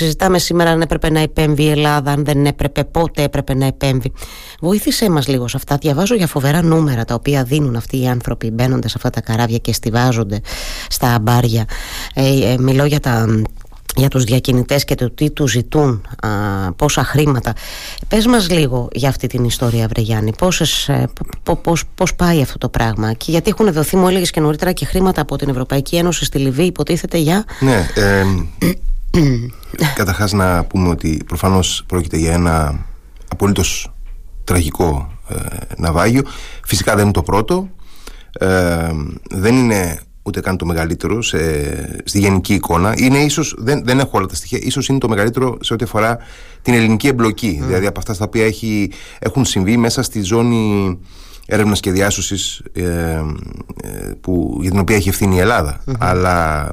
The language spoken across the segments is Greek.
Συζητάμε σήμερα αν έπρεπε να επέμβει η Ελλάδα, αν δεν έπρεπε, πότε έπρεπε να επέμβει. Βοήθησέ μας λίγο σε αυτά. Διαβάζω για φοβερά νούμερα τα οποία δίνουν αυτοί οι άνθρωποι μπαίνοντας σε αυτά τα καράβια και στηβάζονται στα αμπάρια. Ε, ε, μιλώ για τα για τους διακινητές και το τι τους ζητούν α, πόσα χρήματα πες μας λίγο για αυτή την ιστορία Βρεγιάννη πόσες, ε, πώς, πώς πάει αυτό το πράγμα; Και γιατί έχουν δοθεί μου έλεγες και νωρίτερα και χρήματα από την Ευρωπαϊκή Ένωση στη Λιβύη υποτίθεται για ναι ε, καταρχάς να πούμε ότι προφανώς πρόκειται για ένα απολύτως τραγικό ε, ναυάγιο φυσικά δεν είναι το πρώτο ε, δεν είναι ούτε καν το μεγαλύτερο σε, στη γενική εικόνα. Είναι ίσως, δεν, δεν έχω όλα τα στοιχεία, ίσως είναι το μεγαλύτερο σε ό,τι αφορά την ελληνική εμπλοκή. Δηλαδή από αυτά τα οποία έχει, έχουν συμβεί μέσα στη ζώνη έρευνας και διάσωσης ε, ε, για την οποία έχει ευθύνη η Ελλάδα. Αλλά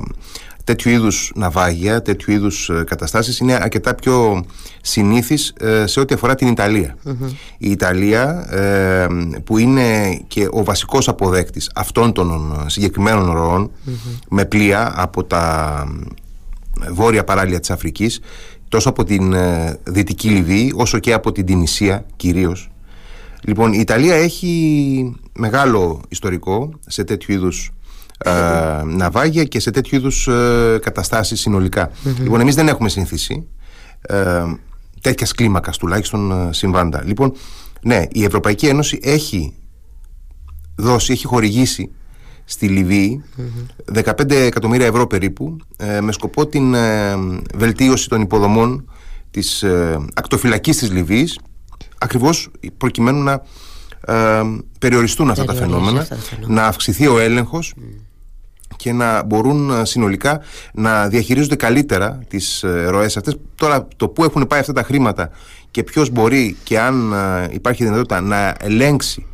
τέτοιου είδους ναυάγια, τέτοιου είδους ε, καταστάσεις είναι αρκετά πιο συνήθει ε, σε ό,τι αφορά την ιταλια Η Ιταλία, ε, που είναι και ο βασικός αποδέκτης αυτών των συγκεκριμένων με πλοία από τα βόρεια παράλια της Αφρικής τόσο από την Δυτική Λιβύη όσο και από την Τινησία κυρίως. Λοιπόν, η Ιταλία έχει μεγάλο ιστορικό σε τέτοιου είδους ε, ναυάγια και σε τέτοιου είδους ε, καταστάσεις Λοιπόν, εμείς δεν έχουμε συνηθίσει ε, τέτοιας κλίμακας τουλάχιστον ε, συμβάντα. Λοιπόν, ναι, η Ευρωπαϊκή Ένωση έχει δώσει, έχει χορηγήσει στη Λιβύη 15 εκατομμύρια ευρώ περίπου ε, με σκοπό την βελτίωση των υποδομών της ακτοφυλακής της Λιβύης ακριβώς προκειμένου να περιοριστούν αυτά τα φαινόμενα, να αυξηθεί ο έλεγχος και να μπορούν ε, συνολικά να διαχειρίζονται καλύτερα τις ε, ροές αυτές. Τώρα το που έχουν πάει αυτά τα χρήματα και ποιος μπορεί και αν ε, υπάρχει δυνατότητα να ελέγξει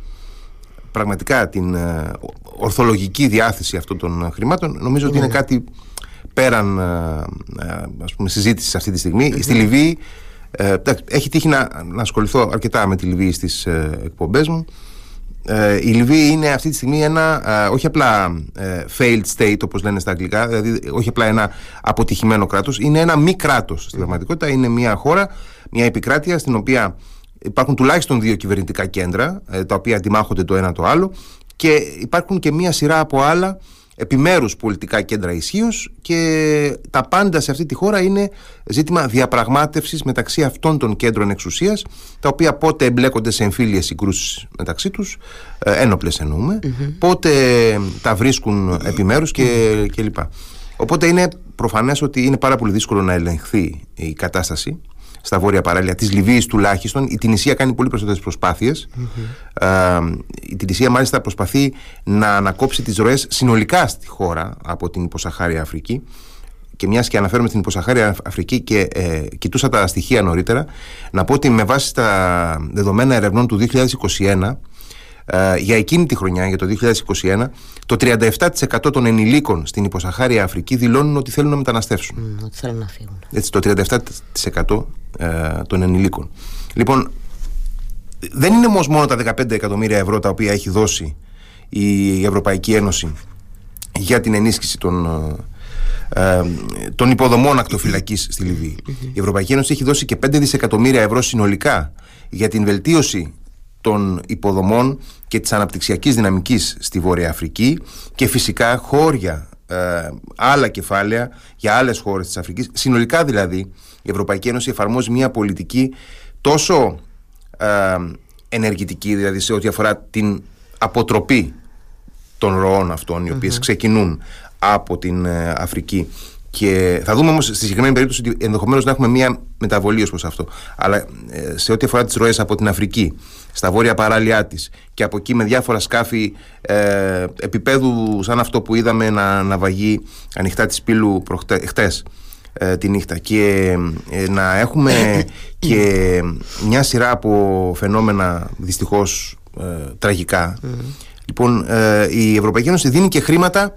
πραγματικά την ορθολογική διάθεση αυτών των χρημάτων νομίζω ότι είναι ναι. κάτι πέραν ας πούμε συζήτησης αυτή τη στιγμή. Στη Λιβύη έχει τύχει να, να ασχοληθώ αρκετά με τη Λιβύη στις εκπομπές μου ε, η Λιβύη είναι αυτή τη στιγμή ένα ε, όχι απλά ε, failed state όπως λένε στα αγγλικά δηλαδή όχι απλά ένα αποτυχημένο κράτος είναι ένα μη κράτος στην πραγματικότητα είναι μια χώρα, μια επικράτεια στην οποία υπάρχουν τουλάχιστον δύο κυβερνητικά κέντρα τα οποία αντιμάχονται το ένα το άλλο και υπάρχουν και μια σειρά από άλλα επιμέρους πολιτικά κέντρα ισχύως και τα πάντα σε αυτή τη χώρα είναι ζήτημα διαπραγμάτευσης μεταξύ αυτών των κέντρων εξουσίας τα οποία πότε εμπλέκονται σε εμφύλιες συγκρούσεις μεταξύ τους ε, ένοπλες πότε τα βρίσκουν επιμέρους και, και λοιπά. Οπότε είναι προφανές ότι είναι πάρα πολύ δύσκολο να ελεγχθεί η κατάσταση στα βόρεια παράλια της Λιβύης τουλάχιστον. Η Τινησία κάνει πολύ περισσότερες Ε, η Τινησία μάλιστα προσπαθεί να ανακόψει τις ροές συνολικά στη χώρα από την υποσαχάρια Αφρική. Και μιας και αναφέρομαι στην υποσαχάρια Αφρική και ε, κοιτούσα τα στοιχεία νωρίτερα, να πω ότι με βάση τα δεδομένα ερευνών του 2021, ε, για εκείνη τη χρονιά, για το 2021, το 37% των ενηλίκων στην υποσαχάρια Αφρική δηλώνουν ότι θέλουν να μεταναστεύσουν. Mm, ότι θέλουν να φύγουν. Έτσι, το 37% ε, των ενηλίκων. Λοιπόν, δεν είναι όμω μόνο τα 15 εκατομμύρια ευρώ τα οποία έχει δώσει η Ευρωπαϊκή Ένωση για την ενίσχυση των, ε, των υποδομών ακτοφυλακής στη Λιβύη. Η Ευρωπαϊκή Ένωση έχει δώσει και 5 δισεκατομμύρια ευρώ συνολικά για την βελτίωση των υποδομών και της αναπτυξιακής δυναμικής στη Βόρεια Αφρική και φυσικά χώρια, ε, άλλα κεφάλαια για άλλες χώρες της Αφρικής. Συνολικά δηλαδή η Ευρωπαϊκή Ένωση εφαρμόζει μια πολιτική τόσο ε, ενεργητική, δηλαδή σε ό,τι αφορά την αποτροπή των ροών αυτών, οι οποιες ξεκινούν από την ε, Αφρική και θα δούμε όμως στη συγκεκριμένη περίπτωση ότι ενδεχομένως να έχουμε μια μεταβολή ως προς αυτό. Αλλά ε, σε ό,τι αφορά τις ροές από την Αφρική, στα βόρεια παράλια της. Και από εκεί με διάφορα σκάφη ε, επίπεδου σαν αυτό που είδαμε να, να βαγεί ανοιχτά τη πύλου χτες ε, τη νύχτα. Και ε, να έχουμε και μια σειρά από φαινόμενα δυστυχώς τραγικά. Λοιπόν η Ευρωπαϊκή Ένωση δίνει και χρήματα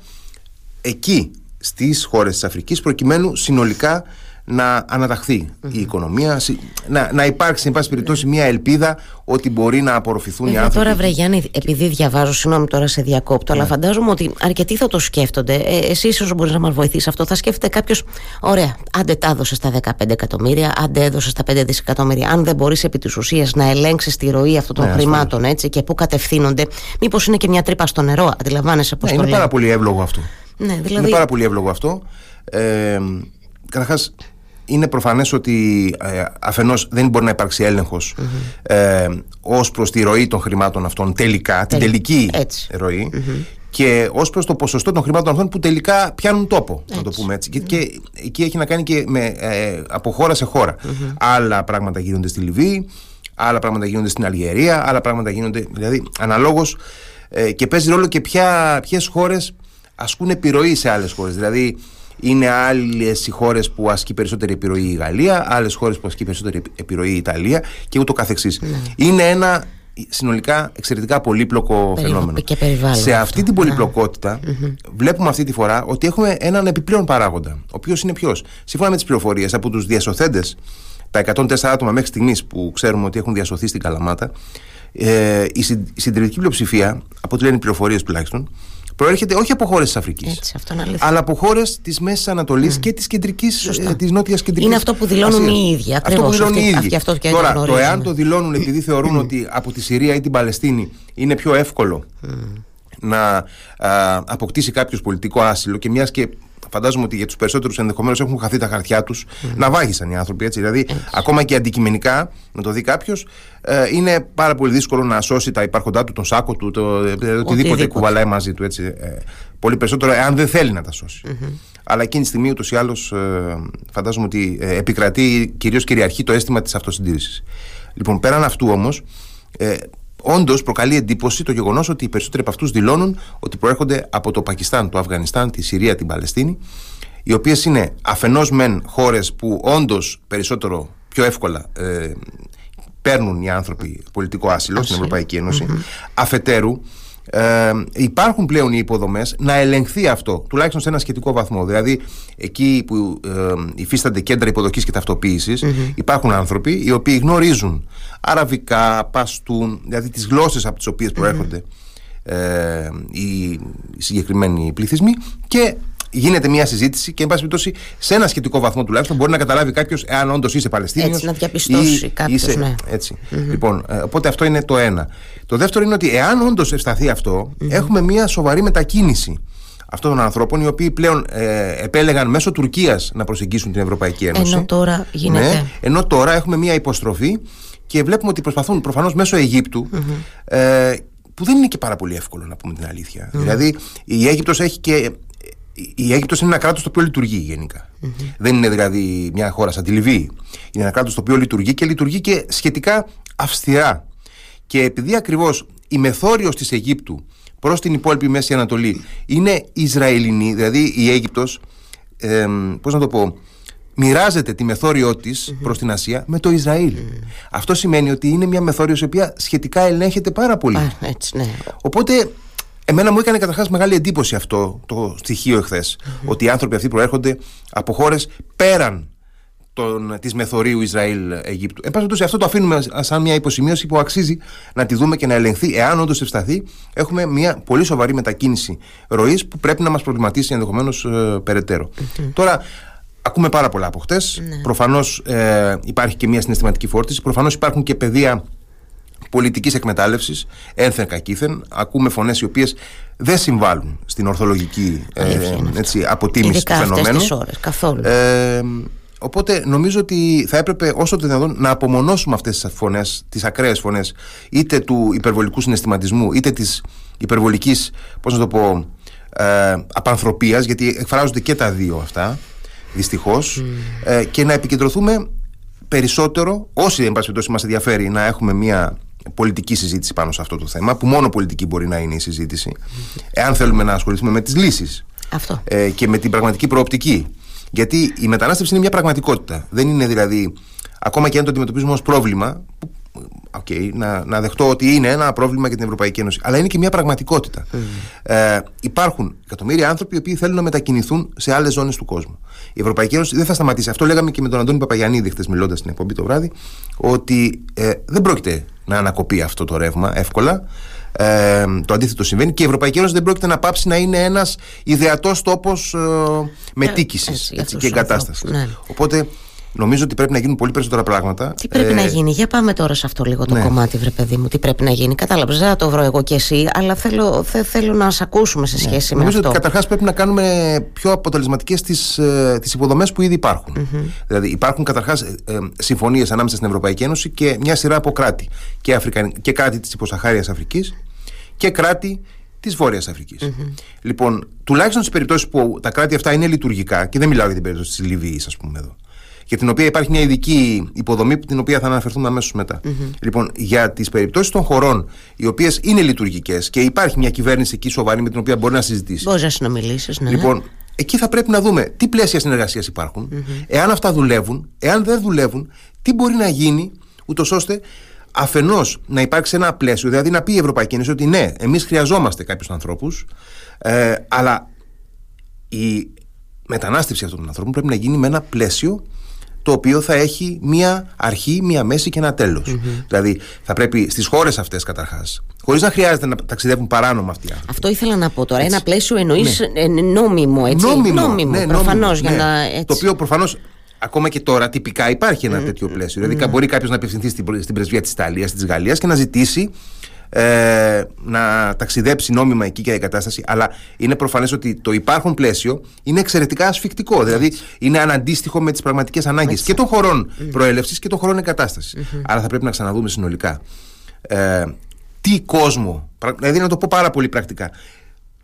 εκεί στις χώρες της Αφρικής προκειμένου συνολικά να αναταχθεί η οικονομία, να, να υπάρξει, εν πάση περιπτώσει, μια ελπίδα ότι μπορεί να απορροφηθούν οι άνθρωποι. Τώρα, βρε Γιάννη, επειδή διαβάζω, συγγνώμη τώρα σε διακόπτω, αλλά ναι. φαντάζομαι ότι αρκετοί θα το σκέφτονται. Ε, Εσύ, όσο μπορείς να μας βοηθήσει αυτό, θα σκέφτεται κάποιος, ωραία, άντε τα έδωσε στα 15 εκατομμύρια, άντε έδωσε στα 5 δισεκατομμύρια. Αν δεν μπορείς επί της ουσίας να ελέγξεις τη ροή αυτών των ναι, χρημάτων έτσι, και πού κατευθύνονται, μήπως είναι και μια τρύπα στο νερό, αντιλαμβάνεσαι πώς ναι, το Είναι πάρα πολύ εύλογο αυτό. Ναι, δηλαδή... Είναι πάρα πολύ εύλογο αυτό. Ε, Καταρχάς, είναι προφανές ότι ε, αφενός δεν μπορεί να υπάρξει έλεγχος mm-hmm. ε, ως προς τη ροή των χρημάτων αυτών τελικά, την τελική ροή. Και ως προς το ποσοστό των χρημάτων αυτών που τελικά πιάνουν τόπο, να το πούμε έτσι. Και, και εκεί έχει να κάνει και με, ε, από χώρα σε χώρα. Άλλα πράγματα γίνονται στη Λιβύη, άλλα πράγματα γίνονται στην Αλγερία, άλλα πράγματα γίνονται. Δηλαδή, αναλόγως ε, και παίζει ρόλο και ποιες χώρες ασκούν επιρροή σε άλλες χώρες. Δηλαδή, είναι άλλες οι χώρες που ασκεί περισσότερη επιρροή η Γαλλία, άλλες χώρες που ασκεί περισσότερη επιρροή η Ιταλία και ούτω καθεξής. Ναι. Είναι ένα συνολικά εξαιρετικά πολύπλοκο φαινόμενο. Και σε αυτή την ναι. πολυπλοκοτητα βλέπουμε αυτή τη φορά ότι έχουμε έναν επιπλέον παράγοντα. Ο οποίος είναι ποιος; Σύμφωνα με τις πληροφορίες από τους διασωθέντες, τα 104 άτομα μέχρι στιγμής που ξέρουμε ότι έχουν διασωθεί στην Καλαμάτα, ε, η συντηρητική πλειοψηφία, από ό,τι λένε οι πληροφορίες τουλάχιστον, προέρχεται όχι από χώρες της Αφρικής, αλλά από χώρες της Μέσης Ανατολής mm. και της κεντρικής, ε, της νότιας κεντρικής. Είναι αυτό που δηλώνουν Ασίας. οι ίδιοι. Αυτό που δηλώνουν οι ίδιοι. Αυτό και Τώρα, το εάν το δηλώνουν επειδή θεωρούν ότι από τη Συρία ή την Παλαιστίνη είναι πιο εύκολο να α, αποκτήσει κάποιος πολιτικό άσυλο και μιας και φαντάζομαι ότι για τους περισσότερους ενδεχομένως έχουν χαθεί τα χαρτιά τους, mm. να βάγισαν οι άνθρωποι. Έτσι. Δηλαδή, ακόμα και αντικειμενικά, να το δει κάποιος, ε, είναι πάρα πολύ δύσκολο να σώσει τα υπάρχοντά του, τον σάκο του, το, ε, οτιδήποτε, οτιδήποτε κουβαλάει μαζί του. Έτσι. Ε, πολύ περισσότερο, εάν δεν θέλει να τα σώσει. Mm-hmm. Αλλά εκείνη τη στιγμή ούτως ή άλλως ε, φαντάζομαι ότι ε, επικρατεί κυρίως κυριαρχεί το αίσθημα της αυτοσυντήρησης. Λοιπόν, πέραν αυτού όμως, ε, Όντως προκαλεί εντύπωση το γεγονός ότι οι περισσότεροι από αυτούς δηλώνουν ότι προέρχονται από το Πακιστάν, το Αφγανιστάν, τη Συρία, την Παλαιστίνη, οι οποίες είναι αφενός μεν χώρες που όντως περισσότερο πιο εύκολα ε, παίρνουν οι άνθρωποι πολιτικό άσυλο στην Ευρωπαϊκή αφετέρου ε, υπάρχουν πλέον οι υποδομές να ελεγχθεί αυτό, τουλάχιστον σε ένα σχετικό βαθμό. Δηλαδή, εκεί που ε, υφίστανται κέντρα υποδοχής και ταυτοποιηση υπάρχουν άνθρωποι οι οποίοι γνωρίζουν αραβικά, παστούν, δηλαδή τις γλώσσες από τις οποίες προέρχονται ε, οι συγκεκριμένοι πληθυσμοί και γίνεται μια συζήτηση και, εν πάση περιπτώσει, σε ένα σχετικό βαθμό τουλάχιστον μπορεί να καταλάβει κάποιος εάν όντως είσαι Παλαιστίνιος. Έτσι, να διαπιστώσει κάποιος. Ναι. Έτσι. Λοιπόν, ε, οπότε αυτό είναι το ένα. Το δεύτερο είναι ότι εάν όντως ευσταθεί έχουμε μια σοβαρή μετακίνηση αυτών των ανθρώπων οι οποίοι πλέον ε, επέλεγαν μέσω Τουρκίας να προσεγγίσουν την Ευρωπαϊκή Ένωση. Ενώ τώρα γίνεται. Ναι, ενώ τώρα έχουμε μια υποστροφή και βλέπουμε ότι προσπαθούν προφανώς μέσω Αιγύπτου. Ε, που δεν είναι και πάρα πολύ εύκολο να πούμε την αλήθεια. Δηλαδή η Αίγυπτος έχει και η Αίγυπτος είναι ένα κράτος το οποίο λειτουργεί Δεν είναι δηλαδή μια χώρα σαν τη Λιβύη. Είναι ένα κράτος το οποίο λειτουργεί και λειτουργεί και σχετικά αυστηρά. Και επειδή ακριβώς η μεθόριος της Αιγύπτου προς την υπόλοιπη Μέση Ανατολή είναι Ισραηλινή, δηλαδή η Αίγυπτος, ε, πώς να το πω, μοιράζεται τη μεθόριό της mm προς την Ασία με το Ισραήλ. Αυτό σημαίνει ότι είναι μια μεθόριος η οποία σχετικά ελέγχεται πάρα πολύ. έτσι, ναι. Οπότε Εμένα μου έκανε καταρχάς μεγάλη εντύπωση αυτό το στοιχείο Ότι οι άνθρωποι αυτοί προέρχονται από χώρες πέραν της μεθορίου Ισραήλ-Αιγύπτου. Εν πάση αυτό το αφήνουμε σαν μια υποσημείωση που αξίζει να τη δούμε και να ελεγχθεί. Εάν όντως ευσταθεί, έχουμε μια πολύ σοβαρή μετακίνηση ροής που πρέπει να μας προβληματίσει ενδεχομένως ε, περαιτέρω. Τώρα, ακούμε πάρα πολλά από χτες. Ναι. Προφανώς ε, υπάρχει και μια συναισθηματική φόρτιση. Προφανώς υπάρχουν και πεδία πολιτικής εκμετάλλευσης ένθεν κακήθεν ακούμε φωνές οι οποίες δεν συμβάλλουν στην ορθολογική ε, έτσι, αποτίμηση του φαινομένου. ώρες, καθόλου. Ε, οπότε νομίζω ότι θα έπρεπε όσο το δυνατόν να απομονώσουμε αυτές τις φωνές τις ακραίες φωνές είτε του υπερβολικού συναισθηματισμού είτε της υπερβολικής πώς να το πω ε, απανθρωπίας γιατί εκφράζονται και τα δύο αυτά δυστυχώς ε, και να επικεντρωθούμε περισσότερο, όσοι εν πάση περιπτώσει μας ενδιαφέρει να έχουμε μια πολιτική συζήτηση πάνω σε αυτό το θέμα, που μόνο πολιτική μπορεί να είναι η συζήτηση, εάν θέλουμε να ασχοληθούμε με τις λύσεις ε, και με την πραγματική προοπτική. Γιατί η μετανάστευση είναι μια πραγματικότητα. Δεν είναι δηλαδή, ακόμα και αν το αντιμετωπίζουμε ως πρόβλημα, okay, να, να δεχτώ ότι είναι ένα πρόβλημα για την Ευρωπαϊκή Ένωση. Αλλά είναι και μια πραγματικότητα. Ε, υπάρχουν εκατομμύρια άνθρωποι οι οποίοι θέλουν να μετακινηθούν σε άλλες ζώνες του κόσμου. Η Ευρωπαϊκή Ένωση δεν θα σταματήσει. Αυτό λέγαμε και με τον Αντώνη Παπαγιανίδη χθες μιλώντας στην εκπομπή το βράδυ, ότι ε, δεν πρόκειται να ανακοπεί αυτό το ρεύμα εύκολα. Ε, το αντίθετο συμβαίνει και η Ευρωπαϊκή Ένωση δεν πρόκειται να πάψει να είναι ένας ιδεατός τόπος ε, μετήκηση και εγκατάστασης. Ναι. Οπότε Νομίζω ότι πρέπει να γίνουν πολύ περισσότερα πράγματα. Τι πρέπει ε... να γίνει, για πάμε τώρα σε αυτό λίγο το ναι. κομμάτι, βρε παιδί μου. Τι πρέπει να γίνει; Κατάλαβες, δεν θα το βρω εγώ και εσύ, αλλά θέλω, θε, θέλω να σε ακούσουμε σε ναι. σχέση ναι. με Νομίζω αυτό. Νομίζω ότι καταρχάς πρέπει να κάνουμε πιο αποτελεσματικές τις τις ε, υποδομές που ήδη υπάρχουν. Mm-hmm. Δηλαδή, υπάρχουν καταρχάς ε, ε συμφωνίες ανάμεσα στην Ευρωπαϊκή Ένωση και μια σειρά από κράτη. Και, Αφρικα... και κράτη της υποσαχάριας Αφρικής και κράτη της Βόρειας Αφρικής. Mm-hmm. Λοιπόν, τουλάχιστον στις περιπτώσεις που τα κράτη αυτά είναι λειτουργικά, και δεν μιλάω για την περίπτωση της Λιβύης, ας πούμε εδώ, για την οποία υπάρχει μια ειδική υποδομή, την οποία θα αναφερθούμε αμέσως Λοιπόν, για τις περιπτώσεις των χωρών οι οποίες είναι λειτουργικές και υπάρχει μια κυβέρνηση εκεί σοβαρή με την οποία μπορεί να συζητήσει. Μπορείς να συνομιλήσεις, ναι. Λοιπόν, εκεί θα πρέπει να δούμε τι πλαίσια συνεργασίας εάν αυτά δουλεύουν, εάν δεν δουλεύουν, τι μπορεί να γίνει, ούτως ώστε αφενός να υπάρξει ένα πλαίσιο, δηλαδή να πει η Ευρωπαϊκή Ένωση ότι ναι, εμείς χρειαζόμαστε κάποιους ανθρώπους, ε, αλλά η μετανάστευση αυτών των ανθρώπων πρέπει να γίνει με ένα πλαίσιο το οποίο θα έχει μία αρχή, μία μέση και ένα Δηλαδή θα πρέπει στις χώρες αυτές καταρχάς, χωρίς να χρειάζεται να ταξιδεύουν παράνομα αυτοί οι άνθρωποι. Αυτό ήθελα να πω τώρα. Ένα πλαίσιο εννοείς ναι. νόμιμο, έτσι. Νόμιμο, νόμιμο ναι, προφανώς. Ναι. Να... Το οποίο προφανώς ακόμα και τώρα τυπικά υπάρχει ένα τέτοιο πλαίσιο. Δηλαδή μπορεί κάποιος να απευθυνθεί στην, στην πρεσβεία της Ιταλίας, της Γαλλίας και να ζητήσει ε, να ταξιδέψει νόμιμα εκεί και η κατάσταση, αλλά είναι προφανές ότι το υπάρχον πλαίσιο είναι εξαιρετικά ασφικτικό. Δηλαδή είναι αναντίστοιχο με τις πραγματικές ανάγκες και των χωρών mm. προέλευσης και των χωρών εγκατάστασης. Mm-hmm. Άρα θα πρέπει να ξαναδούμε συνολικά ε, τι κόσμο, δηλαδή να το πω πάρα πολύ πρακτικά,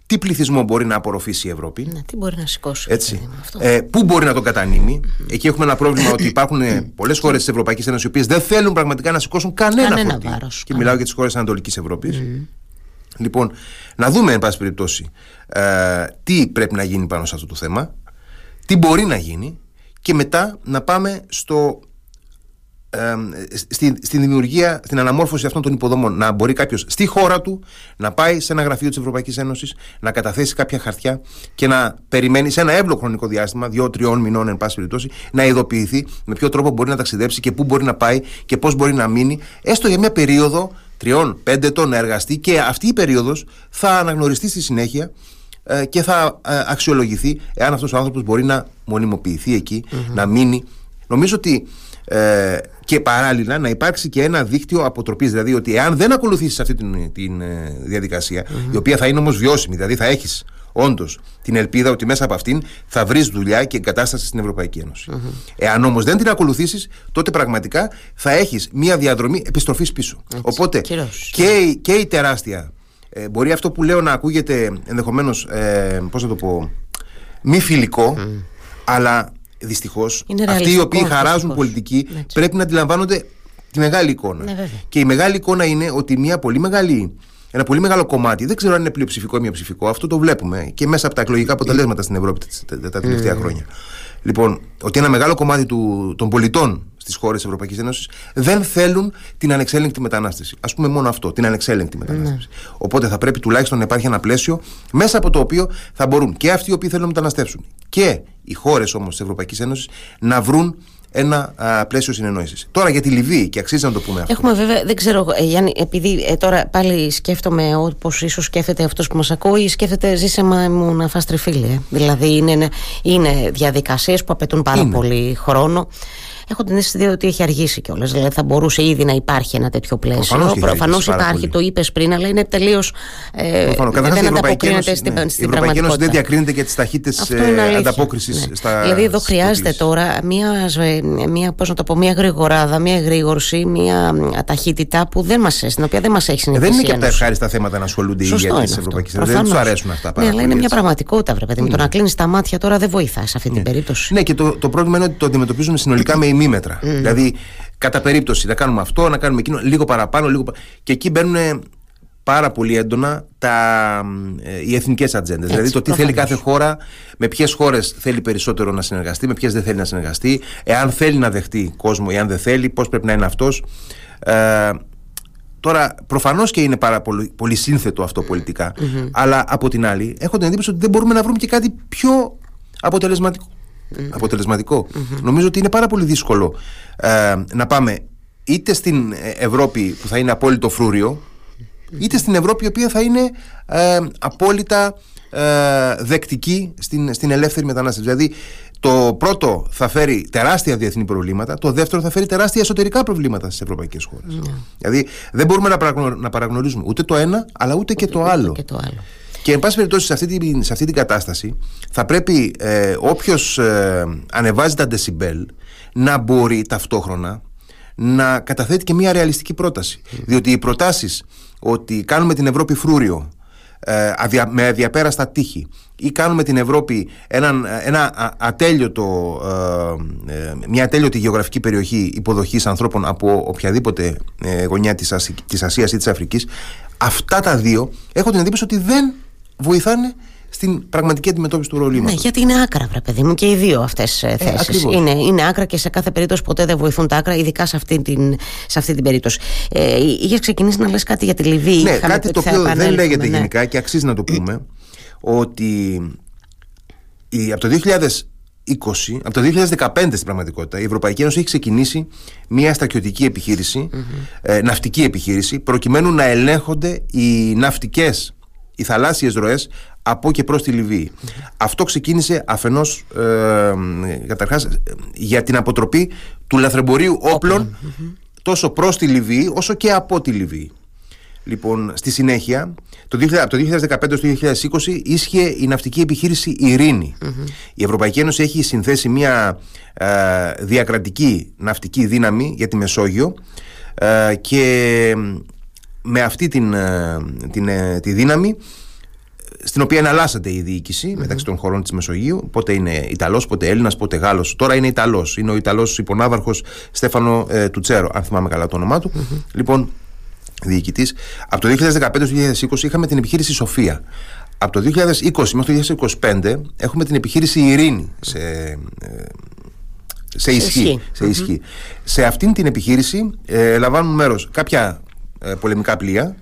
τι πληθυσμό μπορεί να απορροφήσει η Ευρώπη; Ναι, τι μπορεί να σηκώσει. Έτσι. Ε, πού μπορεί να τον κατανείμει; Εκεί έχουμε ένα πρόβλημα ότι υπάρχουν ε, πολλές χώρες της Ευρωπαϊκής Ένωσης οι οποίες δεν θέλουν πραγματικά να σηκώσουν κανένα, κανένα φορτίο. Βάρος, και μιλάω για τις χώρες Ανατολικής Ευρώπης. Λοιπόν, να δούμε, εν πάση περιπτώσει, ε, τι πρέπει να γίνει πάνω σε αυτό το θέμα, τι μπορεί να γίνει και μετά να πάμε στο στη, στη δημιουργία, στην αναμόρφωση αυτών των υποδομών. Να μπορεί κάποιος στη χώρα του να πάει σε ένα γραφείο της Ευρωπαϊκής Ένωσης, να καταθέσει κάποια χαρτιά και να περιμένει σε ένα εύλογο χρονικό διάστημα, δύο-τριών μηνών, εν πάση περιπτώσει, να ειδοποιηθεί με ποιο τρόπο μπορεί να ταξιδέψει και πού μπορεί να πάει και πώς μπορεί να μείνει, έστω για μια περίοδο τριών, πέντε ετών να εργαστεί και αυτή η περίοδος θα αναγνωριστεί στη συνέχεια ε, και θα ε, αξιολογηθεί εάν αυτός ο άνθρωπος μπορεί να μονιμοποιηθεί να μείνει. Νομίζω ότι ε, και παράλληλα να υπάρξει και ένα δίκτυο αποτροπής. Δηλαδή ότι εάν δεν ακολουθήσεις αυτή την, την ε, διαδικασια η οποία θα είναι όμως βιώσιμη, δηλαδή θα έχεις όντως την ελπίδα ότι μέσα από αυτήν θα βρεις δουλειά και εγκατάσταση στην Ευρωπαϊκή Ένωση. Εάν όμως δεν την ακολουθήσεις, τότε πραγματικά θα έχεις μία διαδρομή επιστροφής πίσω. Οπότε και, η, και η τεράστια. Ε, μπορεί αυτό που λέω να ακούγεται ενδεχομένως, ε, πώς να το πω, μη φιλικό, αλλά δυστυχώς αυτοί οι οποίοι χαράζουν πολιτική πρέπει να αντιλαμβάνονται τη μεγάλη εικόνα. Ναι, και η μεγάλη εικόνα είναι ότι μια πολύ μεγάλη ένα πολύ μεγάλο κομμάτι, δεν ξέρω αν είναι πλειοψηφικό ή μειοψηφικό, αυτό το βλέπουμε και μέσα από τα εκλογικά αποτελέσματα στην Ευρώπη τα τελευταία χρόνια. Λοιπόν, ότι ένα μεγάλο κομμάτι του, των πολιτών στις χώρες της Ευρωπαϊκής Ένωσης δεν θέλουν την ανεξέλεγκτη μετανάστευση. Α πούμε μόνο αυτό, την ανεξέλεγκτη μετανάστευση. Ναι. Οπότε θα πρέπει τουλάχιστον να υπάρχει ένα πλαίσιο μέσα από το οποίο θα μπορούν και αυτοί οι οποίοι θέλουν να μεταναστεύσουν και οι χώρες όμως της Ευρωπαϊκής Ένωσης να βρουν ένα α, πλαίσιο συνεννόησης. Τώρα για τη Λιβύη, και αξίζει να το πούμε αυτό. Έχουμε βέβαια, δεν ξέρω, ε, Γιάννη, επειδή ε, τώρα πάλι σκέφτομαι όπω ίσως σκέφτεται αυτός που μας ακούει, σκέφτεται ζήσε μου να φας τριφύλι. Ε. Δηλαδή είναι, είναι διαδικασίες που απαιτούν πάρα πολύ χρόνο έχω την αίσθηση ότι έχει αργήσει κιόλας. Δηλαδή θα μπορούσε ήδη να υπάρχει ένα τέτοιο πλαίσιο. Προφανώς υπάρχει, το είπες πριν, αλλά είναι τελείως. Ε, δεν ανταποκρίνεται στην, ναι. στην η Ευρωπαϊκή Ένωση δεν διακρίνεται για τις ταχύτητες ε, ανταπόκρισης ναι. στα. Δηλαδή εδώ χρειάζεται τώρα μια, μια, πώς να το πω, μια γρηγοράδα, μια γρήγορση, μια ταχύτητα που δεν μας, στην οποία δεν μας έχει συνηθίσει. Δεν είναι και από τα ευχάριστα θέματα να ασχολούνται οι ηγέτες της Ευρωπαϊκής Ένωσης. Δεν τους αρέσουν αυτά. Ναι, αλλά είναι μια πραγματικότητα, βρε παιδί. Το να κλείνεις τα μάτια τώρα δεν βοηθά σε αυτή την περίπτωση. Ναι, και το πρόβλημα είναι ότι το αντιμετωπίζουμε συνολικά με ημίμετρα. Mm. Δηλαδή, κατά περίπτωση να κάνουμε αυτό, να κάνουμε εκείνο, λίγο παραπάνω, λίγο Και εκεί μπαίνουν πάρα πολύ έντονα τα, ε, οι εθνικές ατζέντες. Δηλαδή το τι θέλει κάθε χώρα, με ποιες χώρες θέλει περισσότερο να συνεργαστεί, με ποιες δεν θέλει να συνεργαστεί, εάν θέλει να δεχτεί κόσμο ή αν δεν θέλει, πώς πρέπει να είναι αυτός. Ε, Τώρα, προφανώς και είναι πάρα πολύ, πολύ σύνθετο αυτό αλλά από την άλλη, έχω την εντύπωση ότι δεν μπορούμε να βρούμε και κάτι πιο αποτελεσματικό. Αποτελεσματικο Νομίζω ότι είναι πάρα πολύ δύσκολο ε, να πάμε είτε στην Ευρώπη που θα είναι απόλυτο φρούριο, είτε στην Ευρώπη η οποία θα είναι ε, απόλυτα ε, δεκτική στην, στην ελεύθερη μετανάστευση. Δηλαδή, το πρώτο θα φέρει τεράστια διεθνή προβλήματα, το δεύτερο θα φέρει τεράστια εσωτερικά προβλήματα στις ευρωπαϊκές χώρες. Ναι. Δηλαδή, δεν μπορούμε να, παραγνωρίζουμε ούτε το ένα, αλλά ούτε, και, το άλλο. και το άλλο. Και εν πάση περιπτώσει σε αυτή, την, σε αυτή την κατάσταση θα πρέπει ε, όποιος ε, ανεβάζει τα decibel να μπορεί ταυτόχρονα να καταθέτει και μια ρεαλιστική πρόταση. Διότι οι προτάσεις ότι κάνουμε την Ευρώπη φρούριο ε, με αδιαπέραστα τείχη ή κάνουμε την Ευρώπη έναν, ένα ατέλειωτο, ε, ε, μια ατέλειωτη γεωγραφική περιοχή υποδοχής ανθρώπων από οποιαδήποτε γωνιά της, Ασ, της Ασίας ή της Αφρικής αυτά τα δύο έχω την εντύπωση ότι δεν βοηθάνε στην πραγματική αντιμετώπιση του προβλήματο. Ναι, γιατί είναι άκρα, βρε παιδί μου, και οι δύο αυτές ε, θέσεις. είναι, είναι άκρα και σε κάθε περίπτωση ποτέ δεν βοηθούν τα άκρα, ειδικά σε αυτή την, σε αυτή την περίπτωση. Ε, Είχες ξεκινήσει να λες κάτι για τη Λιβύη; Ναι, κάτι το οποίο δεν λέγεται ναι. γενικά και αξίζει να το πούμε, ότι η, από το 2020, από το 2015 στην πραγματικότητα, η Ευρωπαϊκή Ένωση έχει ξεκινήσει μια στρατιωτική ε, ναυτική επιχείρηση, προκειμένου να ελέγχονται οι ναυτικές οι θαλάσσιες ροές από και προς τη Λιβύη. Αυτό ξεκίνησε αφενός ε, καταρχάς για την αποτροπή του λαθρεμπορίου τόσο προς τη Λιβύη όσο και από τη Λιβύη. Λοιπόν, στη συνέχεια, το, από το 2015 στο 2020 ίσχυε η ναυτική επιχείρηση Η Ευρωπαϊκή Ένωση έχει συνθέσει μια ε, διακρατική ναυτική δύναμη για τη Μεσόγειο ε, και με αυτή την, ε, την, ε, τη δύναμη στην οποία εναλλάσσεται η διοικηση μεταξύ των χωρών της Μεσογείου πότε είναι Ιταλός, πότε Έλληνας, πότε Γάλλος. Τώρα είναι Ιταλός, είναι ο Ιταλός υπονάβαρχος Στέφανο ε, Τουτσέρο αν θυμάμαι καλά το όνομά του. Λοιπόν διοικητής. Από το 2015-2020 είχαμε την επιχείρηση Σοφία. Από το 2020 μέχρι το 2025 έχουμε την επιχείρηση Ειρήνη σε, σε ισχύ. Σε, ισχύ. σε αυτήν την επιχείρηση ε, λαμβάνουν μέρος κάποια ε, πολεμικά πλοία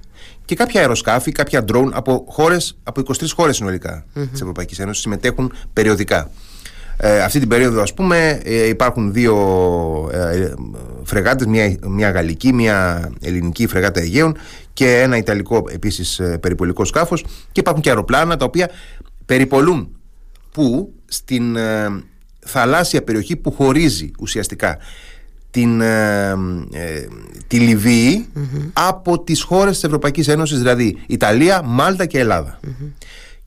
και κάποια αεροσκάφη, κάποια drone από, χώρες, από 23 χώρες συνολικά mm-hmm. της Ευρωπαϊκής Ένωσης συμμετέχουν περιοδικά. Ε, αυτή την περίοδο ας πούμε ε, υπάρχουν δύο ε, φρεγάτες, μια, μια γαλλική, μια ελληνική φρεγάτα Αιγαίων και ένα ιταλικό επίσης ε, περιπολικό σκάφος και υπάρχουν και αεροπλάνα τα οποία περιπολούν που στην θαλάσσια περιοχή που χωρίζει ουσιαστικά την, ε, ε, τη λιβυη από τις χώρες της Ευρωπαϊκής Ένωσης δηλαδή Ιταλία, Μάλτα και ελλαδα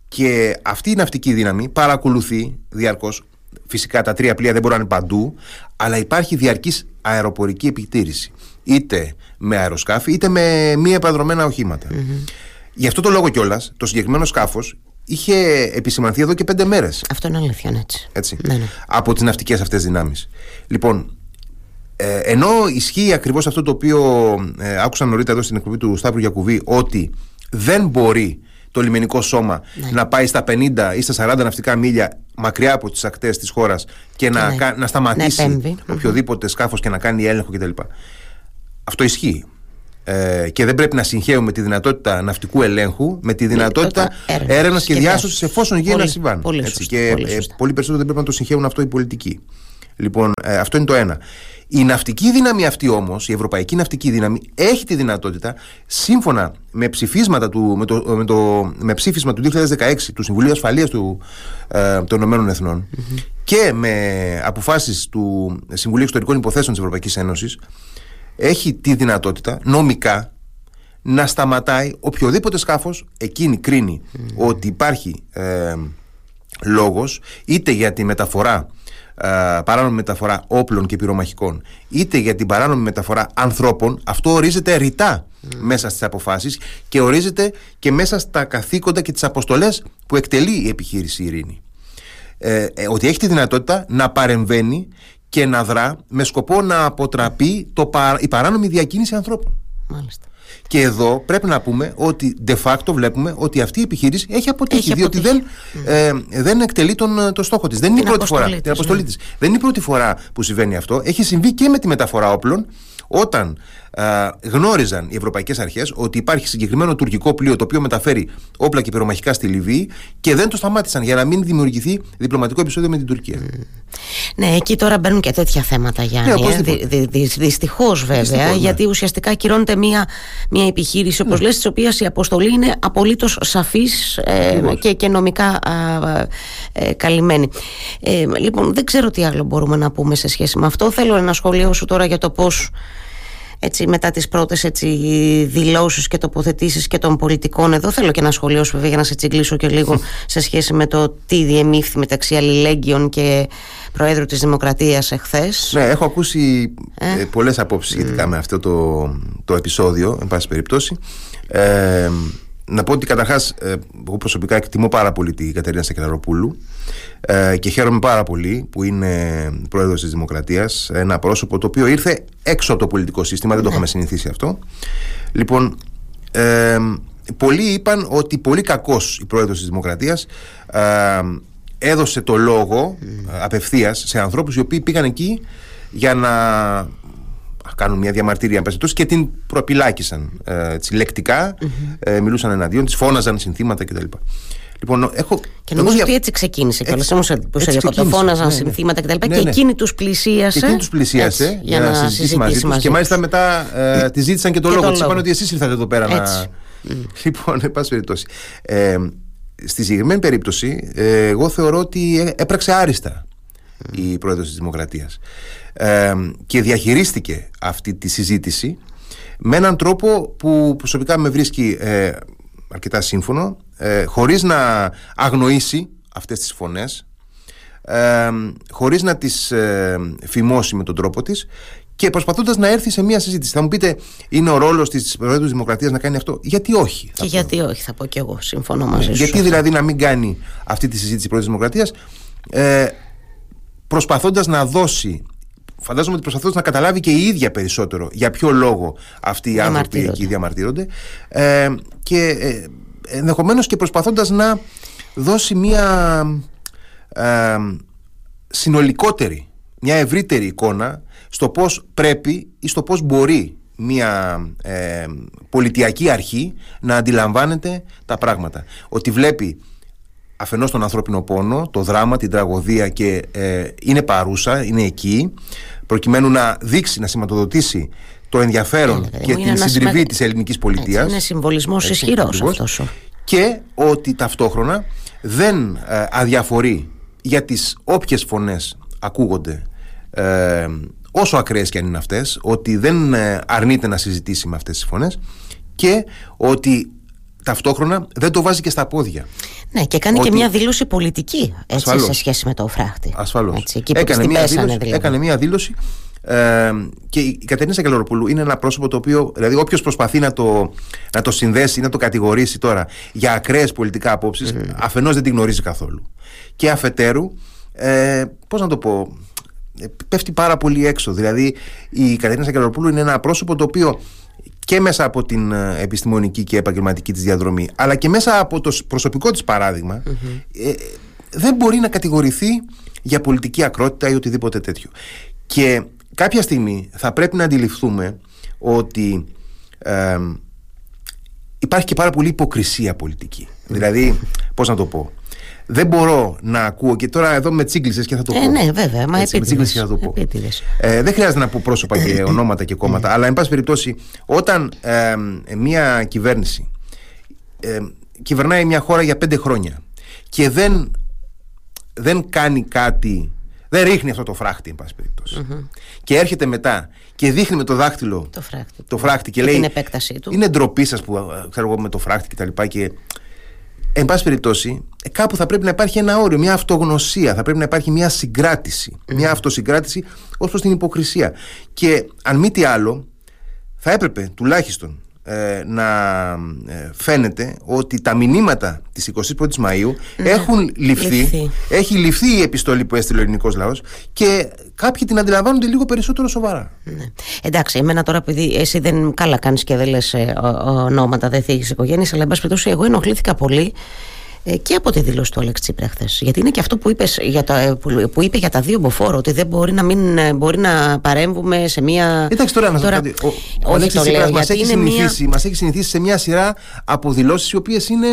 και αυτή η ναυτική δύναμη παρακολουθεί διαρκώς. Φυσικά τα τρία πλοία δεν μπορούν να είναι παντού αλλά υπάρχει διαρκής αεροπορική επιτήρηση. Είτε με αεροσκάφη είτε με μη επαδρομένα γι' αυτό το λόγο κιόλας, το συγκεκριμένο σκάφος είχε επισημανθεί εδώ και πέντε μέρες. Αυτό είναι αλήθεια έτσι, έτσι. Ναι, ναι. από τις ναυτικές αυτές δυνάμεις. Λοιπόν ε, ενώ ισχύει ακριβώς αυτό το οποίο ε, άκουσα νωρίτερα εδώ στην εκπομπή του Σταύρου Γιακουβή, ότι δεν μπορεί το λιμενικό σώμα ναι. να πάει στα 50 ή στα 40 ναυτικά μίλια μακριά από τις ακτές της χώρας και να, ναι. να σταματήσει οποιοδήποτε σκάφος και να κάνει έλεγχο κτλ. Αυτό ισχύει. Ε, και δεν πρέπει να συγχαίουμε τη δυνατότητα ναυτικού ελέγχου με τη δυνατότητα έρευνας και, και διάσωσης εφόσον γίνει ένα συμβάν. και πολύ, ε, πολύ περισσότερο δεν πρέπει να το συγχαίουν αυτό οι πολιτικοί. Λοιπόν, ε, αυτό είναι το ένα. Η ναυτική δύναμη αυτή όμως, η ευρωπαϊκή ναυτική δύναμη, έχει τη δυνατότητα, σύμφωνα με, ψηφίσματα του, με, το, με, το, με ψήφισμα του 2016 του Συμβουλίου Ασφαλείας του, ε, των Ηνωμένων Εθνών και με αποφάσεις του Συμβουλίου Εξωτερικών Υποθέσεων της Ευρωπαϊκής Ένωσης, έχει τη δυνατότητα νομικά να σταματάει οποιοδήποτε σκάφος εκείνη ότι υπάρχει ε, λόγος είτε για τη μεταφορά ε, παράνομη μεταφορά όπλων και πυρομαχικών είτε για την παράνομη μεταφορά ανθρώπων αυτό ορίζεται ρητά μέσα στις αποφάσεις και ορίζεται και μέσα στα καθήκοντα και τις αποστολές που εκτελεί η επιχείρηση ειρήνη. Ε, ε, ότι έχει τη δυνατότητα να παρεμβαίνει και να δρά με σκοπό να αποτραπεί το, η παράνομη διακίνηση ανθρώπων. Μάλιστα. Και εδώ πρέπει να πούμε ότι de facto βλέπουμε ότι αυτή η επιχείρηση έχει αποτύχει, Έχει διότι αποτύχει. δεν, ε, δεν εκτελεί τον, το στόχο της. Δεν είναι η Την πρώτη αποστολή φορά. της, την αποστολή ναι. της. Δεν είναι η πρώτη φορά που συμβαίνει αυτό. Έχει συμβεί και με τη μεταφορά όπλων όταν α, γνώριζαν οι ευρωπαϊκές αρχές ότι υπάρχει συγκεκριμένο τουρκικό πλοίο το οποίο μεταφέρει όπλα και πυρομαχικά στη Λιβύη και δεν το σταμάτησαν για να μην δημιουργηθεί διπλωματικό επεισόδιο με την Τουρκία. Ναι, εκεί τώρα μπαίνουν και τέτοια θέματα, Γιάννη. Ναι, ε. οπωσδήποτε. Δυ, δυ, Δυστυχώς, βέβαια, Δυστυχώς, ναι. γιατί ουσιαστικά ακυρώνεται μια, μια επιχείρηση, όπως λες, της οποίας η αποστολή είναι απολύτως σαφής ε, Ακριβώς. και, και νομικά α, ε, καλυμμένη. Ε, λοιπόν, δεν ξέρω τι άλλο μπορούμε να πούμε σε σχέση με αυτό. Θέλω ένα σχόλιο σου τώρα για το πώς έτσι, μετά τις πρώτες έτσι, δηλώσεις και τοποθετήσεις και των πολιτικών εδώ θέλω και ένα σχολείο σου βέβαια για να σε τσιγκλίσω και λίγο σε σχέση με το τι διεμήφθη μεταξύ αλληλέγγυων και Προέδρου της Δημοκρατίας εχθές Ναι, έχω ακούσει Ε. ε, πολλές απόψεις σχετικά με αυτό το, το επεισόδιο, εν πάση περιπτώσει. Ε, να πω ότι καταρχάς ε, εγώ προσωπικά εκτιμώ πάρα πολύ την Κατερίνα Σακελαροπούλου ε, και χαίρομαι πάρα πολύ που είναι πρόεδρος της Δημοκρατίας ένα πρόσωπο το οποίο ήρθε έξω από το πολιτικό σύστημα, δεν το είχαμε συνηθίσει αυτό. Λοιπόν ε, πολλοί είπαν ότι πολύ κακός η πρόεδρος της Δημοκρατίας ε, έδωσε το λόγο ε, απευθείας σε ανθρώπους οι οποίοι πήγαν εκεί για να κάνουν μια διαμαρτυρία αν πάση περιπτώσει, και την προπυλάκησαν ε, έτσι, λεκτικά, ε, μιλούσαν εναντίον της, φώναζαν συνθήματα κτλ. Λοιπόν, έχω, και εγώ νομίζω δια- ότι έτσι ξεκίνησε κιόλας Έτσι- όμως που σε έτσι διακόπτω, ξεκίνησε. φώναζαν Ναι, ναι. συνθήματα κτλ. Ναι, και ναι. εκείνη τους πλησίασε και εκείνη τους πλησίασε έτσι, για, να, συζητήσει μαζί τους. Και τους. μάλιστα μετά ε, τη ζήτησαν και το Και λόγο. το Της είπαν λόγο. ότι εσείς ήρθατε εδώ πέρα Έτσι. να. Λοιπόν, εν πάση περιπτώσει. Ε, στη συγκεκριμένη περίπτωση, ε, εγώ θεωρώ ότι ε, έπραξε άριστα η πρόεδρος της Δημοκρατίας ε, και διαχειρίστηκε αυτή τη συζήτηση με έναν τρόπο που προσωπικά με βρίσκει ε, αρκετά σύμφωνο ε, χωρίς να αγνοήσει αυτές τις φωνές ε, χωρίς να τις ε, φημώσει με τον τρόπο της και προσπαθώντας να έρθει σε μια συζήτηση. Θα μου πείτε, είναι ο ρόλος της Προέδρου της Δημοκρατίας να κάνει αυτό; Γιατί όχι. θα και πω. γιατί όχι θα πω και εγώ συμφωνώ μαζί σου Γιατί δηλαδή να μην κάνει αυτή τη συζήτηση η Πρόεδρος της Δημοκρατίας; Ε, προσπαθώντας να δώσει Φαντάζομαι ότι προσπαθώντας να καταλάβει και η ίδια περισσότερο για ποιο λόγο αυτοί οι άνθρωποι Διαμαρτύρονται. εκεί διαμαρτύρονται ε, και ε, ενδεχομένως και προσπαθώντας να δώσει μια ε, συνολικότερη, μια ευρύτερη εικόνα στο πώς πρέπει ή στο πώς μπορεί μια ε, πολιτιακή αρχή να αντιλαμβάνεται τα πράγματα. Ότι βλέπει αφενός τον ανθρώπινο πόνο, το δράμα, την τραγωδία και ε, είναι παρούσα, είναι εκεί προκειμένου να δείξει, να σηματοδοτήσει το ενδιαφέρον Ναι, παιδί και μου, είναι την ένα συντριβή σημαντικό- της ελληνικής Έτσι, πολιτείας είναι συμβολισμός έτσι, ισχυρός ακριβώς. αυτός ο και ότι ταυτόχρονα δεν ε, αδιαφορεί για τις όποιες φωνές ακούγονται ε, όσο ακραίες και αν είναι αυτές ότι δεν ε, αρνείται να συζητήσει με αυτές τις φωνές και ότι ταυτόχρονα δεν το βάζει και στα πόδια. Ναι, και κάνει Ότι- και μια δήλωση πολιτική έτσι, Ασφαλώς. σε σχέση με το φράχτη. Ασφαλώς. Έτσι, εκεί που έκανε, την μια πέσανε δήλωση, δηλαδή. έκανε μια δήλωση ε, και η Κατερίνα Σακελαροπούλου είναι ένα πρόσωπο το οποίο, δηλαδή όποιος προσπαθεί να το, να το συνδέσει ή να το κατηγορήσει τώρα για ακραίες πολιτικά απόψεις, αφενός δεν την γνωρίζει καθόλου. Και αφετέρου, ε, πώς να το πω, ε, πέφτει πάρα πολύ έξω. Δηλαδή η Κατερίνα Σακελαροπούλου είναι ένα πρόσωπο το οποίο και μέσα από την ε, επιστημονική και επαγγελματική της διαδρομή αλλά και μέσα από το σ- προσωπικό της παραδειγμα ε, δεν μπορεί να κατηγορηθεί για πολιτική ακρότητα ή οτιδήποτε τέτοιο. Και κάποια στιγμή θα πρέπει να αντιληφθούμε ότι ε, υπάρχει και πάρα πολύ υποκρισία πολιτική. Δηλαδή, πώς να το πω, δεν μπορώ να ακούω και τώρα εδώ με τσίγκλισες και θα το Ε, πω. ναι, βέβαια, μα Έτσι, με τσίγκλισες και θα το πω. επίτηδες. Ε, δεν χρειάζεται να πω πρόσωπα και ονόματα και κόμματα, αλλά εν πάση περιπτώσει, όταν ε, μια κυβέρνηση ε, κυβερνάει μια χώρα για πέντε χρόνια και δεν, δεν κάνει κάτι, δεν ρίχνει αυτό το φράχτη, εν πάση περιπτώσει, και έρχεται μετά και δείχνει με το δάχτυλο Το φράχτη. το φράχτη και, Και λέει την επέκτασή του. είναι ντροπή σας που ε, ξέρω εγώ με το φράχτη και τα λοιπά και εν πάση περιπτώσει ε, κάπου θα πρέπει να υπάρχει ένα όριο, μια αυτογνωσία θα πρέπει να υπάρχει μια συγκράτηση μια αυτοσυγκράτηση ως προς την υποκρισία. Και αν μη τι άλλο θα έπρεπε τουλάχιστον ε, να ε, φαίνεται ότι τα μηνύματα της 21ης Μαΐου ναι, έχουν ληφθεί, έχει ληφθεί η επιστολή που έστειλε ο ελληνικός λαός και κάποιοι την αντιλαμβάνονται λίγο περισσότερο σοβαρά. Ναι. Εντάξει, εμένα τώρα επειδή εσύ δεν καλά κάνεις και δεν λες ε, ονόματα, δεν θίγεις οικογένειες, αλλά εν πάση περιπτώσει εγώ ενοχλήθηκα πολύ ε, και από τη δήλωση του Αλέξη Τσίπρα χθες. Γιατί είναι και αυτό που, είπες για τα, ε, που, είπε για τα δύο μποφόρο, ότι δεν μπορεί να, μην, ε, μπορεί να παρέμβουμε σε μια. Εντάξει τώρα να σας πω Ο, ο Αλέξης Τσίπρας μας έχει, συνηθίσει, μια... έχει συνηθίσει σε μια σειρά από δηλώσεις οι οποίες είναι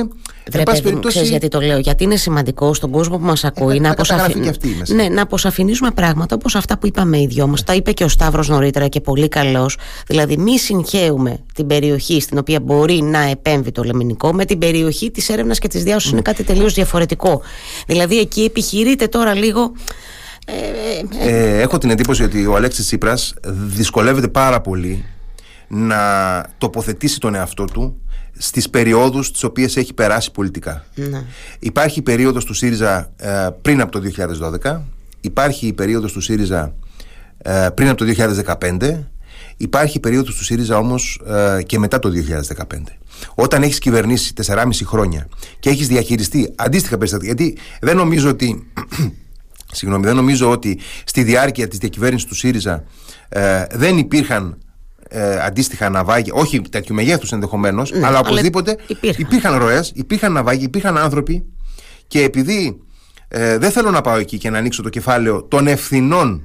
Βρε, παιδί περιπτώσει... ξέρεις γιατί το λέω. Γιατί είναι σημαντικό στον κόσμο που μας ακούει να, αποσαφη... ναι, να αποσαφηνίζουμε πράγματα όπως αυτά που είπαμε οι δυο μας. Τα είπε και ο Σταύρος νωρίτερα και πολύ καλός. Δηλαδή, μη συγχαίουμε την περιοχή στην οποία μπορεί να επέμβει το λεμινικό με την περιοχή της έρευνας και της διάσωσης. Mm. Είναι κάτι τελείως διαφορετικό. Δηλαδή, εκεί επιχειρείται τώρα λίγο. Ε, ε, ε, έχω την εντύπωση ότι ο Αλέξης Τσίπρας δυσκολεύεται πάρα πολύ να τοποθετήσει τον εαυτό του στις περιόδους τις οποίες έχει περάσει πολιτικά. Ναι. Υπάρχει η περίοδος του ΣΥΡΙΖΑ ε, πριν από το 2012, υπάρχει η περίοδος του ΣΥΡΙΖΑ ε, πριν από το 2015, υπάρχει η περίοδος του ΣΥΡΙΖΑ όμως ε, και μετά το 2015. Όταν έχεις κυβερνήσει 4,5 χρόνια και έχεις διαχειριστεί αντίστοιχα περιστατικά, γιατί δεν νομίζω ότι... Συγγνώμη, δεν νομίζω ότι στη διάρκεια της διακυβέρνησης του ΣΥΡΙΖΑ δεν υπήρχαν ε, αντίστοιχα ναυάγια, όχι τέτοιου μεγέθους ενδεχομένως, ναι, αλλά οπωσδήποτε υπήρχαν, υπήρχαν ροές, υπήρχαν ναυάγια, υπήρχαν άνθρωποι και επειδή ε, δεν θέλω να πάω εκεί και να ανοίξω το κεφάλαιο των ευθυνών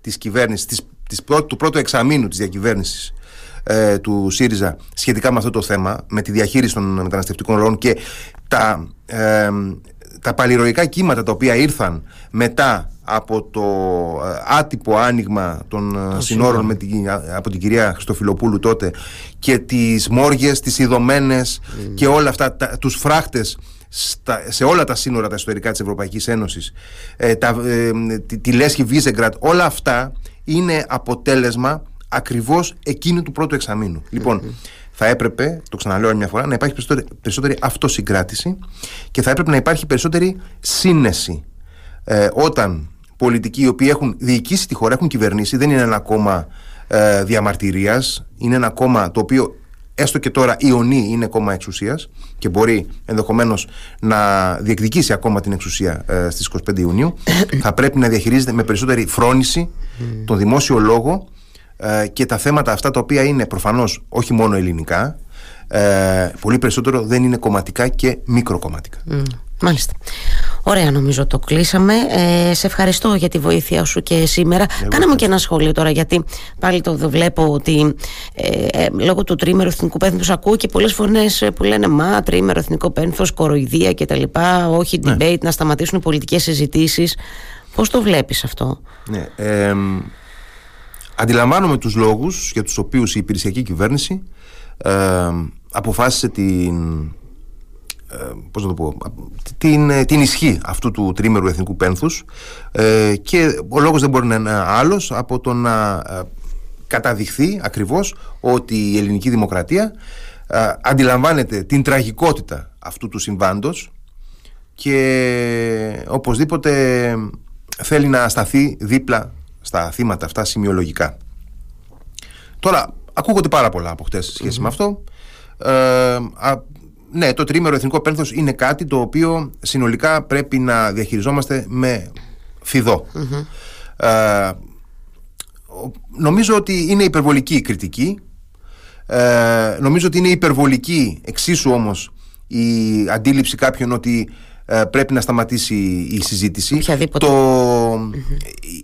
της κυβέρνησης, της, της του πρώτου εξαμήνου της διακυβέρνησης ε, του ΣΥΡΙΖΑ σχετικά με αυτό το θέμα, με τη διαχείριση των μεταναστευτικών ροών και τα, ε, τα παλιροϊκά κύματα τα οποία ήρθαν μετά από το ε, άτυπο άνοιγμα των ε, συνόρων με την, από την κυρία Χριστοφιλοπούλου τότε και τις μόργες, τις ειδωμένες mm. και όλα αυτά, τα, τους φράχτες σε όλα τα σύνορα τα ιστορικά της Ευρωπαϊκής Ένωσης ε, τα, τη, τη Λέσχη Βίζεγκρατ όλα αυτά είναι αποτέλεσμα ακριβώς εκείνου του πρώτου εξαμήνου. Λοιπόν θα έπρεπε, το ξαναλέω μια φορά, να υπάρχει περισσότερη, περισσότερη αυτοσυγκράτηση και θα έπρεπε να υπάρχει περισσότερη σύνεση. Ε, όταν πολιτικοί οι οποίοι έχουν διοικήσει τη χώρα, έχουν κυβερνήσει, δεν είναι ένα κόμμα ε, διαμαρτυρίας, είναι ένα κόμμα το οποίο έστω και τώρα ιονεί είναι κόμμα εξουσίας και μπορεί ενδεχομένως να διεκδικήσει ακόμα την εξουσία ε, στις 25 Ιουνίου, θα πρέπει να διαχειρίζεται με περισσότερη φρόνηση τον δημόσιο λόγο ε, και τα θέματα αυτά τα οποία είναι προφανώς όχι μόνο ελληνικά, ε, πολύ περισσότερο δεν είναι κομματικά και μικροκομματικά. Μάλιστα. Ωραία νομίζω το κλείσαμε. Ε, σε ευχαριστώ για τη βοήθεια σου και σήμερα. Εγώ Κάνε μου και ένα σχόλιο τώρα γιατί πάλι το βλέπω ότι ε, ε, λόγω του τρίμερου εθνικού πένθους ακούω και πολλές φωνές που λένε μα τρίμερο εθνικό πένθος, κοροϊδία κτλ. Όχι ναι. debate, να σταματήσουν οι πολιτικές συζητήσεις. Πώς το βλέπεις αυτό; Ναι, ε, αντιλαμβάνομαι τους λόγους για τους οποίους η υπηρεσιακή κυβέρνηση αποφάσισε την ε, πώς να το πω, την, ε, την ισχύ αυτού του τρίμερου εθνικού πένθους ε, και ο λόγος δεν μπορεί να είναι άλλος από το να καταδειχθεί ακριβώς ότι η ελληνική δημοκρατία αντιλαμβάνεται την τραγικότητα αυτού του συμβάντος και οπωσδήποτε θέλει να σταθεί δίπλα στα θύματα αυτά σημειολογικά. Τώρα, ακούγονται πάρα πολλά από χτες σχεση με αυτό. Ε, ναι, το τρίμερο εθνικό πένθος είναι κάτι το οποίο συνολικά πρέπει να διαχειριζόμαστε με φιδό. Ε, νομίζω ότι είναι υπερβολική η κριτική. Ε, νομίζω ότι είναι υπερβολική εξίσου όμως η αντίληψη κάποιων ότι ε, πρέπει να σταματήσει η συζήτηση. Το,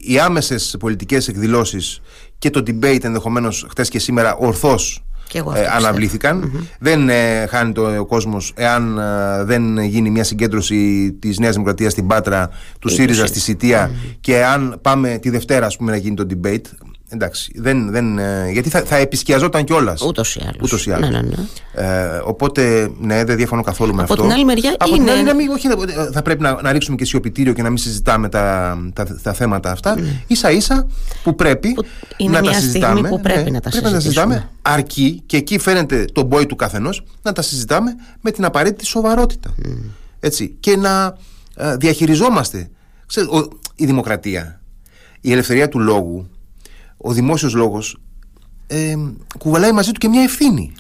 Οι άμεσες πολιτικές εκδηλώσεις και το debate ενδεχομένως χτες και σήμερα ορθώς ε, αναβληθηκαν Δεν ε, χάνει το, ο κόσμος εάν ε, δεν γίνει μια συγκέντρωση της Νέας Δημοκρατίας στην Πάτρα, του ΣΥΡΙΖΑ στη Σιτία και αν πάμε τη Δευτέρα ας πούμε, να γίνει το debate. Εντάξει, δεν, δεν, ε, γιατί θα, θα επισκιαζόταν κιόλας. Ούτως ή άλλως. Ούτως ή άλλως. Ναι, ναι, ναι. Ε, οπότε, ναι, δεν διαφωνώ καθόλου με Από αυτό. Από την άλλη μεριά, Από είναι... την άλλη, όχι, θα πρέπει να, να ρίξουμε και σιωπητήριο και να μην συζητάμε τα, τα, τα θέματα αυτά. Ναι. σα ίσα που πρέπει που είναι να μια τα συζητάμε. Που πρέπει, ναι, να, τα πρέπει να τα συζητάμε. Αρκεί και εκεί φαίνεται το μπόι του καθενός να τα συζητάμε με την απαραίτητη σοβαρότητα. Mm. Έτσι. Και να ε, διαχειριζόμαστε. Ξέρετε, ο, η δημοκρατία, η ελευθερία του λόγου ο δημόσιος λόγος ε, κουβαλάει μαζί του και μια ευθύνη.